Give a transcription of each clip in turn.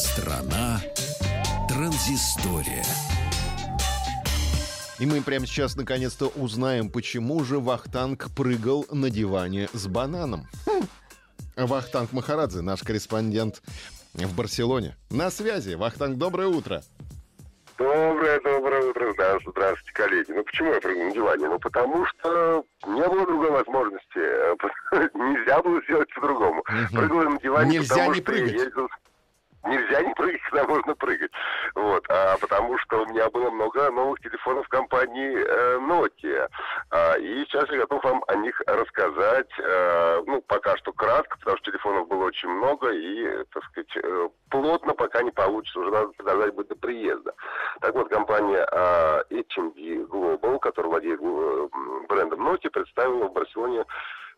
Страна транзистория. И мы прямо сейчас наконец-то узнаем, почему же Вахтанг прыгал на диване с бананом. Хм. Вахтанг Махарадзе, наш корреспондент в Барселоне. На связи. Вахтанг, доброе утро. Доброе, доброе утро. Здравствуйте, здравствуйте, коллеги. Ну, почему я прыгнул на диване? Ну, потому что не было другой возможности. Нельзя было сделать по-другому. Прыгал на диване, Нельзя потому не что прыгать. я ездил нельзя не прыгать, когда можно прыгать. Вот, а потому что у меня было много новых телефонов компании э, Nokia. А, и сейчас я готов вам о них рассказать. Э, ну, пока что кратко, потому что телефонов было очень много, и, так сказать, э, плотно пока не получится. Уже надо подождать будет до приезда. Так вот, компания э, HMD Global, которая владеет э, брендом Nokia, представила в Барселоне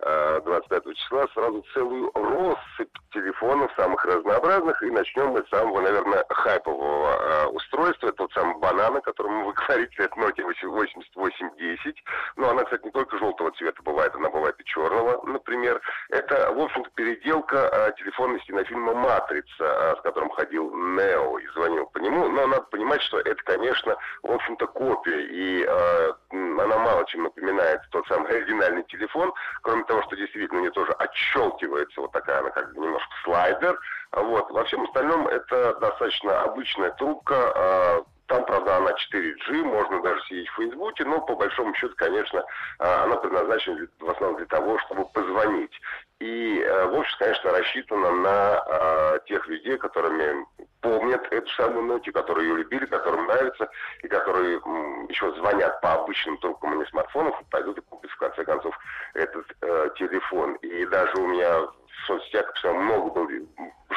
25 числа сразу целую россыпь телефонов самых разнообразных. И начнем мы с самого, наверное, хайпового э, устройства. Это тот самый банан, о котором вы говорите, это Nokia 8810. Но она, кстати, не только желтого цвета бывает, она бывает и черного, например. Это, в общем-то, переделка э, телефонной кинофильма «Матрица», э, с которым ходил Нео и звонил по нему. Но надо понимать, что это, конечно, в общем-то, копия. И э, м, она мало чем напоминает тот самый оригинальный телефон. Кроме того, что действительно у нее тоже отщелкивается вот такая она как бы немножко слайдер. Вот. Во всем остальном это достаточно обычная трубка. э, там, правда, она 4G, можно даже сидеть в Фейсбуке, но по большому счету, конечно, а, она предназначена в основном для того, чтобы позвонить. И, э, в общем, конечно, рассчитана на а, тех людей, которыми помнят эту самую Nokia, которые ее любили, которым нравится, и которые м, еще звонят по обычным трубкам, не смартфонов, и пойдут и купят, в конце концов, этот э, телефон. И даже у меня в соцсетях написано, много было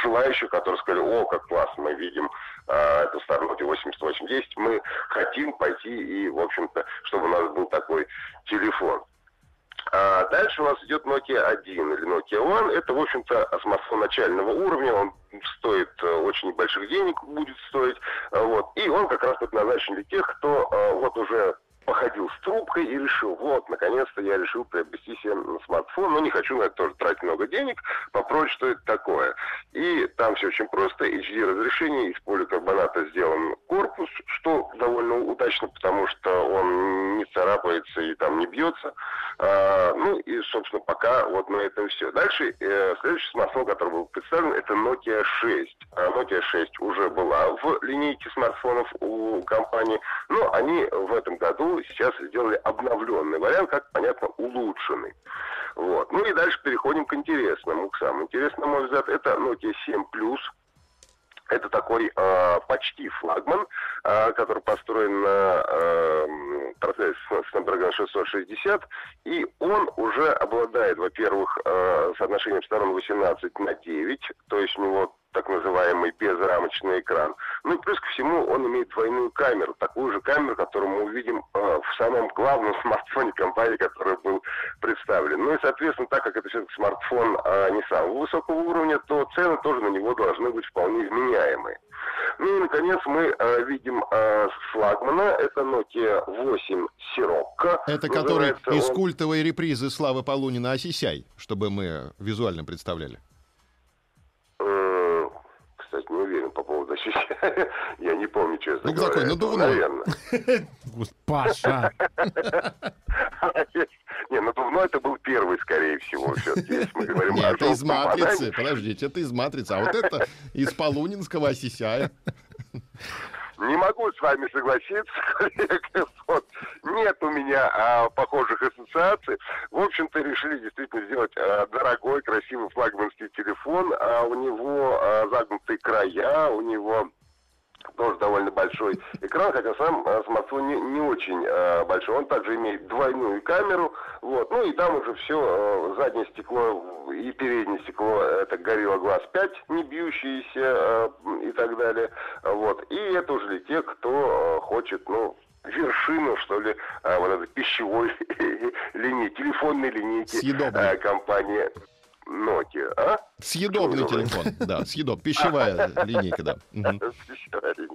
желающих, которые сказали, о, как классно, мы видим э, эту Nokia 8810, мы хотим пойти и, в общем-то, чтобы у нас был такой телефон. А дальше у нас идет Nokia 1 или Nokia One. Это, в общем-то, смартфон начального уровня. Он стоит э, очень небольших денег, будет стоить. Вот. И он как раз предназначен для тех, кто э, вот уже походил с трубкой и решил, вот, наконец-то я решил приобрести себе смартфон, но не хочу на это тоже тратить много денег, попробовать, что это такое. И там все очень просто, HD разрешение, из поликарбоната сделан корпус, что довольно удачно, потому что он не царапается и там не бьется. А, ну и, собственно, пока вот на этом все. Дальше э, следующий смартфон, который был представлен, это Nokia 6. А Nokia 6 уже была в линейке смартфонов у компании, но они в этом году сейчас сделали обновленный вариант, как понятно, улучшенный. Вот. Ну и дальше переходим к интересному, к самому интересному, на мой взгляд, это Nokia 7 Plus. Это такой э, почти флагман, э, который построен на э, процессе Snapdragon 660, и он уже обладает, во-первых, э, соотношением сторон 18 на 9, то есть у него так называемый безрамочный экран. Ну и плюс ко всему он имеет двойную камеру, такую же камеру, которую мы увидим э, в самом главном смартфоне компании, который был представлен. Ну и, соответственно, так как это все-таки смартфон э, не самого высокого уровня, то цены тоже на него должны быть вполне вменяемые. Ну и, наконец, мы э, видим э, флагмана, это Nokia 8 Sirocco. Это который из он- культовой репризы Славы Полунина «Осисяй», чтобы мы визуально представляли. Кстати, не уверен по поводу ощущения. Я не помню, честно Ну, говоря. такой надувной. Наверное. Паша. Не, надувной это был первый, скорее всего, мы говорим Нет, это из «Матрицы». Подождите, это из «Матрицы». А вот это из Полунинского «Осисяя». Не могу с вами согласиться, коллега. Вот. Нет у меня а, похожих ассоциаций. В общем-то, решили действительно сделать а, дорогой, красивый флагманский телефон. А у него а, загнутые края, у него тоже довольно большой экран, хотя сам э, смартфон не, не очень э, большой. Он также имеет двойную камеру, вот. Ну и там уже все, заднее стекло и переднее стекло, это Gorilla Glass 5, не бьющиеся э, и так далее. Вот. И это уже для тех, кто э, хочет, ну, вершину, что ли, э, вот этой пищевой линии, телефонной линейки Съедобной. э, компании Nokia. А? Съедобный телефон, да, съедоб, пищевая линейка, да. Пищевая линейка.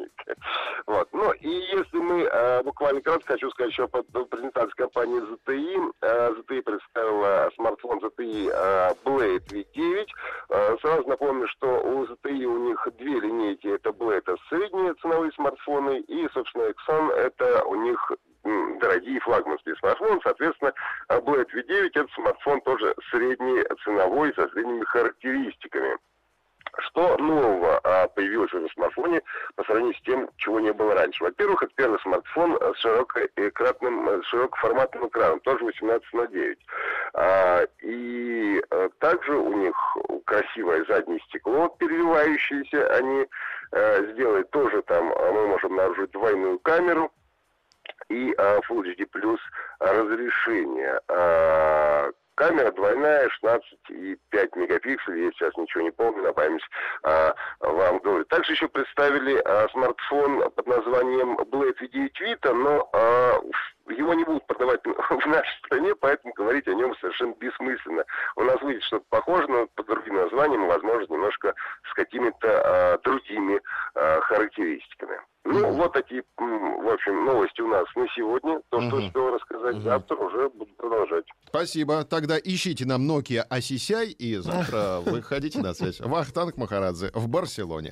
Вот. Ну, и если мы э, буквально кратко хочу сказать еще по презентации компании ZTE. Э, ZTE представила смартфон ZTE э, Blade V9. Э, сразу напомню, что у ZTE у них две линейки. Это Blade, это средние ценовые смартфоны, и, собственно, Exxon это у них дорогие флагманские смартфоны. Соответственно, Blade V9 это смартфон тоже средний ценовой, со средними характеристиками. Что нового а, появилось в этом смартфоне по сравнению с тем, чего не было раньше? Во-первых, это первый смартфон с широкоэкранным, широкоформатным экраном, тоже 18 на 9. А, и а, также у них красивое заднее стекло, переливающееся. Они а, сделали тоже там, мы можем обнаружить двойную камеру и а, Full HD Plus разрешение. А, Камера двойная, 16,5 мегапикселей, я сейчас ничего не помню, на память а, вам говорю. Также еще представили а, смартфон под названием Blade V9 Vita, но а, его не будут продавать в нашей стране, поэтому говорить о нем совершенно бессмысленно. У нас выйдет что-то похожее, но под другим названием, возможно, немножко с какими-то а, другими а, характеристиками. Ну, mm-hmm. вот такие, в общем, новости у нас на сегодня. То, что mm-hmm. успел рассказать, mm-hmm. завтра уже буду продолжать. Спасибо. Тогда ищите нам Nokia Асисяй, и завтра выходите на связь. Вахтанг Махарадзе в Барселоне.